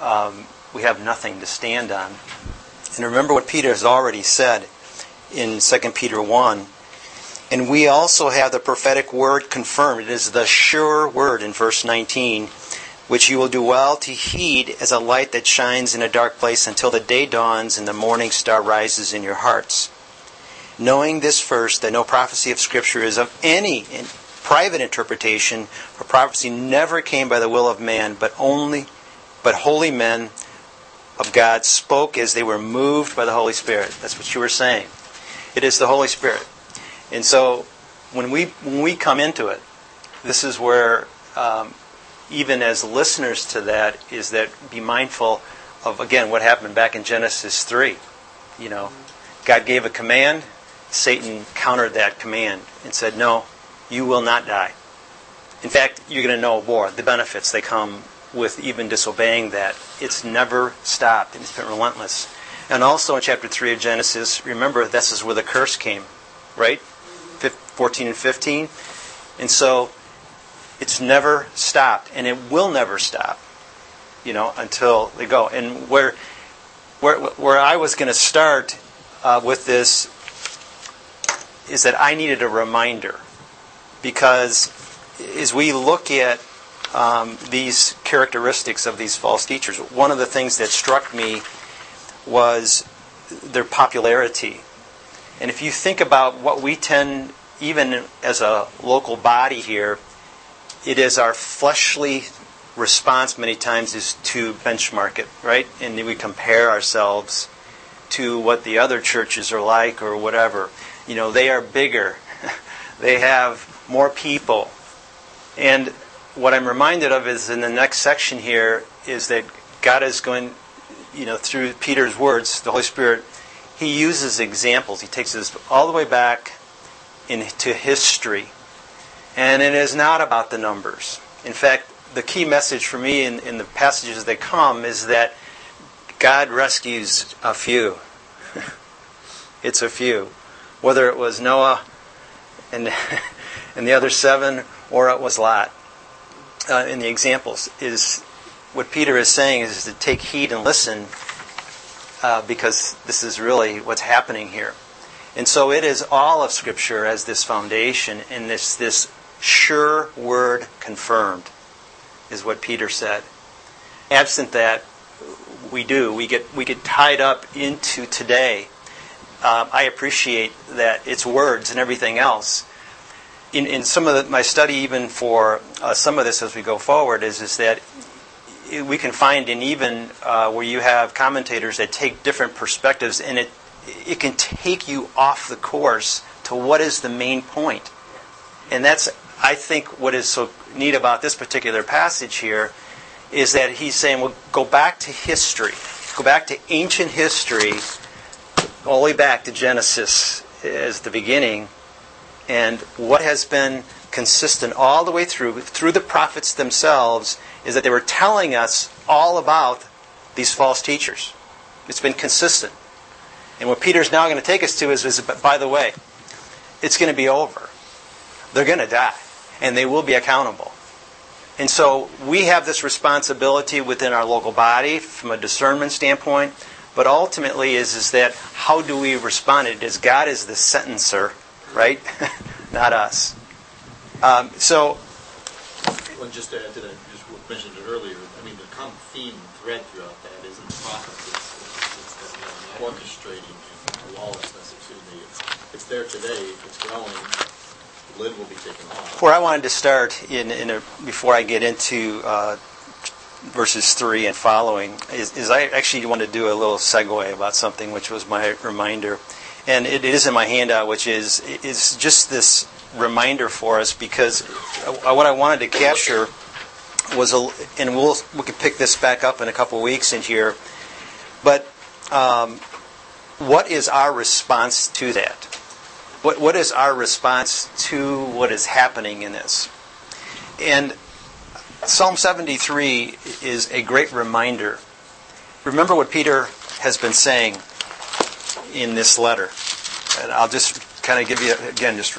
um, we have nothing to stand on. And remember what Peter has already said in 2 Peter 1. And we also have the prophetic word confirmed. It is the sure word in verse 19, which you will do well to heed as a light that shines in a dark place until the day dawns and the morning star rises in your hearts. Knowing this first, that no prophecy of Scripture is of any private interpretation, for prophecy never came by the will of man, but only, but holy men of God spoke as they were moved by the Holy Spirit. That's what you were saying. It is the Holy Spirit. And so when we when we come into it, this is where um, even as listeners to that is that be mindful of again what happened back in Genesis three. You know, God gave a command, Satan countered that command and said, "No, you will not die." In fact, you're going to know more the benefits they come with even disobeying that. It's never stopped, and it's been relentless. And also in chapter 3 of Genesis, remember this is where the curse came, right? 14 and 15. And so it's never stopped, and it will never stop, you know, until they go. And where, where, where I was going to start uh, with this is that I needed a reminder. Because as we look at um, these characteristics of these false teachers. One of the things that struck me was their popularity. And if you think about what we tend, even as a local body here, it is our fleshly response many times is to benchmark it, right? And we compare ourselves to what the other churches are like or whatever. You know, they are bigger, they have more people. And what I'm reminded of is in the next section here is that God is going, you know, through Peter's words, the Holy Spirit, he uses examples. He takes us all the way back into history. And it is not about the numbers. In fact, the key message for me in, in the passages that come is that God rescues a few. it's a few. Whether it was Noah and, and the other seven or it was Lot. Uh, in the examples is what Peter is saying is to take heed and listen uh, because this is really what's happening here. And so it is all of Scripture as this foundation and this, this sure word confirmed is what Peter said. Absent that, we do. We get, we get tied up into today. Um, I appreciate that it's words and everything else. In, in some of the, my study, even for uh, some of this as we go forward, is, is that we can find in even uh, where you have commentators that take different perspectives, and it it can take you off the course to what is the main point. And that's, I think, what is so neat about this particular passage here is that he's saying, well, go back to history, go back to ancient history, all the way back to Genesis as the beginning, and what has been consistent all the way through, through the prophets themselves, is that they were telling us all about these false teachers. It's been consistent. And what Peter's now going to take us to is, is by the way, it's going to be over. They're going to die, and they will be accountable. And so we have this responsibility within our local body from a discernment standpoint, but ultimately is, is that how do we respond? It is God is the sentencer, right? Not us. Um, so. Well, just to add to that, you just mentioned it earlier. I mean, the common theme thread throughout that isn't prophecy. It's, it's the orchestrating lawlessness. Excuse me. It's, it's there today. If it's growing, the lid will be taken off. Where I wanted to start in, in a, before I get into uh, verses three and following is, is, I actually want to do a little segue about something which was my reminder, and it is in my handout, which is is just this reminder for us because what I wanted to capture was a, and we'll we can pick this back up in a couple of weeks in here, but um, what is our response to that? What what is our response to what is happening in this? And Psalm 73 is a great reminder. Remember what Peter has been saying in this letter. And I'll just kind of give you again just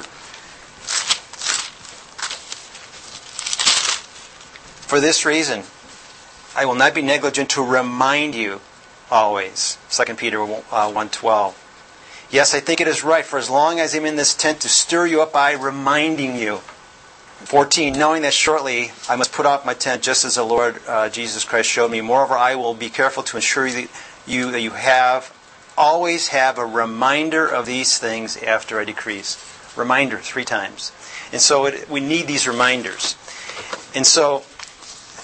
For this reason, I will not be negligent to remind you always. 2 Peter 1.12. Yes, I think it is right for as long as I'm in this tent to stir you up by reminding you. 14. Knowing that shortly I must put off my tent just as the Lord uh, Jesus Christ showed me. Moreover, I will be careful to ensure you, that you have always have a reminder of these things after I decrease. Reminder three times. And so it, we need these reminders. And so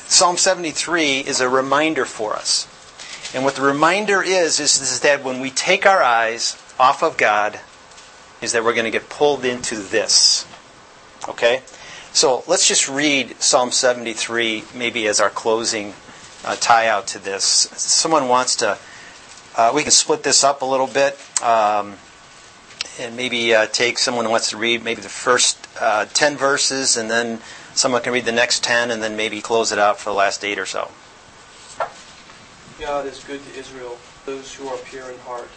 Psalm 73 is a reminder for us. And what the reminder is, is, is that when we take our eyes off of God, is that we're going to get pulled into this. Okay? So let's just read Psalm 73 maybe as our closing uh, tie out to this. Someone wants to, uh, we can split this up a little bit um, and maybe uh, take someone who wants to read maybe the first uh, 10 verses and then Someone can read the next 10 and then maybe close it out for the last eight or so. God is good to Israel, those who are pure in heart.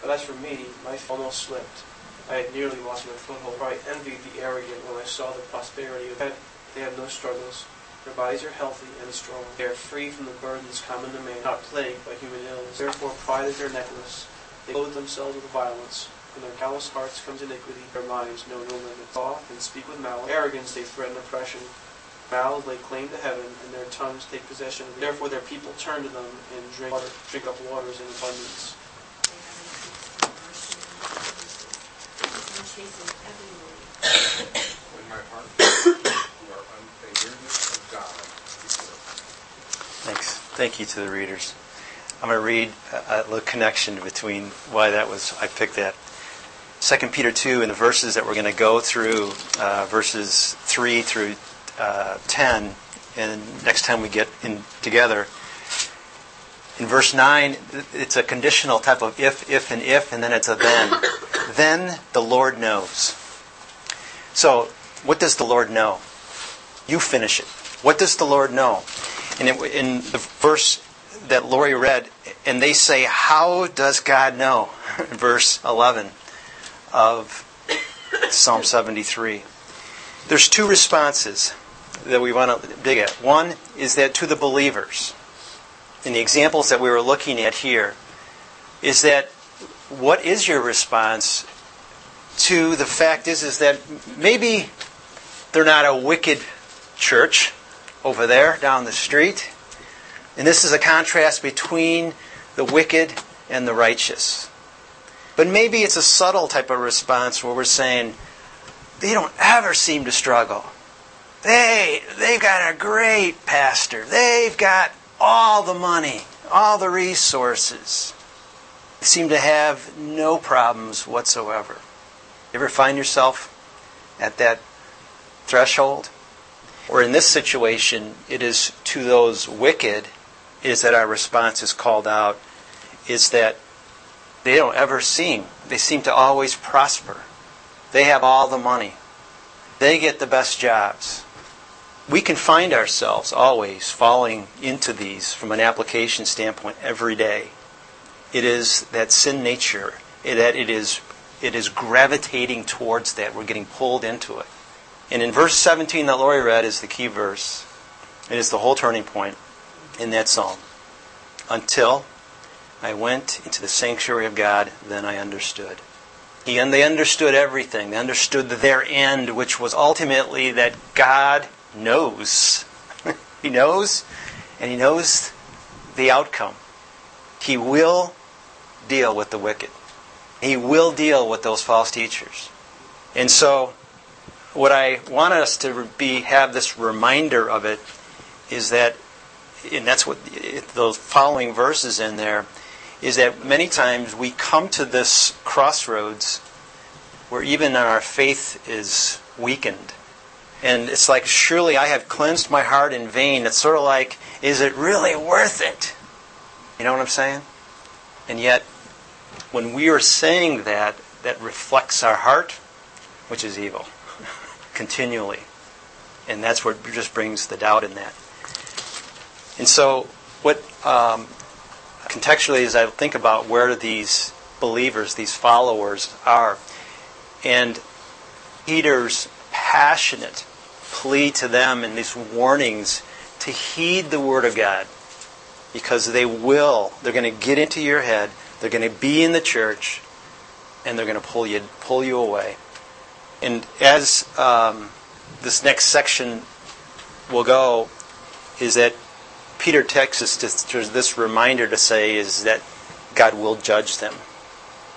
But as for me, my feet almost slipped. I had nearly lost my foothold, I envied the arrogant when I saw the prosperity of men. They have no struggles. Their bodies are healthy and strong. They are free from the burdens common to man, not plagued by human ills. Therefore pride is their necklace. They clothe themselves with violence. From their callous hearts comes iniquity, their minds know no limit. Off and speak with malice. Arrogance they threaten oppression. Mouths lay claim to heaven, and their tongues take possession. Therefore their people turn to them and drink, water, drink up waters in abundance. When my heart you are unfavoredness of God Thanks. Thank you to the readers. I'm going to read a, little connection between why that was. I picked that. 2 Peter 2 and the verses that we're going to go through, uh, verses 3 through uh, 10, and next time we get in together. In verse 9, it's a conditional type of if, if, and if, and then it's a then. then the Lord knows. So, what does the Lord know? You finish it. What does the Lord know? And it, in the verse that Lori read, and they say, How does God know? verse 11 of Psalm 73. There's two responses that we want to dig at. One is that to the believers, in the examples that we were looking at here, is that what is your response to the fact is is that maybe they're not a wicked church over there down the street. And this is a contrast between the wicked and the righteous. But maybe it's a subtle type of response where we're saying, they don't ever seem to struggle. They, they've got a great pastor. They've got all the money, all the resources. They seem to have no problems whatsoever. You ever find yourself at that threshold? Or in this situation, it is to those wicked, is that our response is called out, is that they don't ever seem, they seem to always prosper. They have all the money. They get the best jobs. We can find ourselves always falling into these from an application standpoint every day. It is that sin nature, that it is, it is gravitating towards that. We're getting pulled into it. And in verse 17 that Lori read is the key verse. It is the whole turning point in that psalm. Until I went into the sanctuary of God, then I understood. He, and they understood everything. They understood their end, which was ultimately that God knows. he knows, and He knows the outcome. He will deal with the wicked. He will deal with those false teachers. And so, what I want us to be have this reminder of it is that, and that's what those following verses in there is that many times we come to this crossroads where even our faith is weakened. And it's like, surely I have cleansed my heart in vain. It's sort of like, is it really worth it? You know what I'm saying? And yet, when we are saying that, that reflects our heart, which is evil, continually. And that's what just brings the doubt in that. And so, what um, contextually, as I think about where these believers, these followers are, and Peter's passionate plea to them and these warnings to heed the Word of God because they will, they're going to get into your head, they're going to be in the church, and they're going to pull you, pull you away. And as um, this next section will go, is that Peter takes us to this reminder to say is that God will judge them.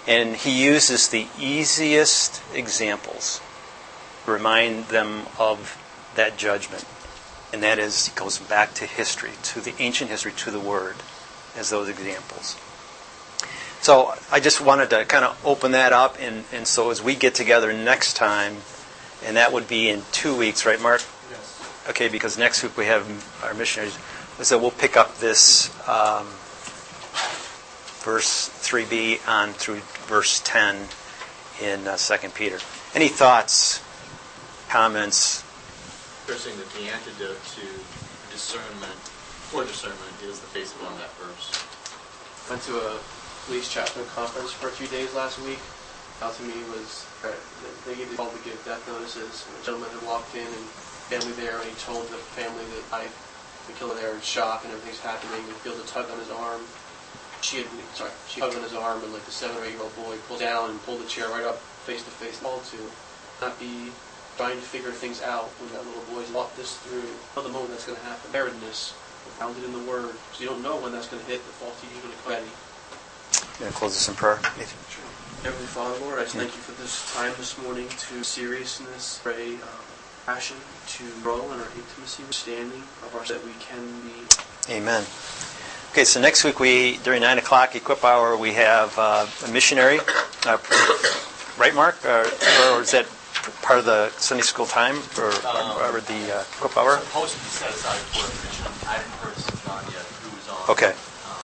And he uses the easiest examples remind them of that judgment. And that is, he goes back to history, to the ancient history, to the Word, as those examples. So I just wanted to kind of open that up. And, and so as we get together next time, and that would be in two weeks, right, Mark? Yes. Okay, because next week we have our missionaries. So we'll pick up this um, verse 3b on through verse 10 in uh, 2 Peter. Any thoughts, comments? First thing that the antidote to discernment, poor discernment, is the face on that verse. Went to a police chaplain conference for a few days last week. Out to me was uh, they gave the call to give death notices. A gentleman had walked in and family there, and he told the family that I the killer there in shock and everything's happening. He feels a tug on his arm. She had, sorry, she tugged on his arm and like the seven or eight year old boy pulled down and pulled the chair right up face to face. All to not be trying to figure things out when that little boy's walked this through. Know the moment that's going to happen. Preparedness, founded in the Word. Because you don't know when that's going to hit. The false teacher's going to come ready. Going to close this in prayer. Heavenly Father, Lord, I thank you for this time this morning to seriousness, pray, um, passion to grow in our intimacy, understanding of our that we can be. Amen. Okay, so next week we during nine o'clock equip hour we have uh, a missionary, uh, right, Mark, or, or, is that part of the Sunday school time or, um, or the uh, equip hour? Supposed to be set aside for a mission. I haven't heard from John yet who is on. Okay.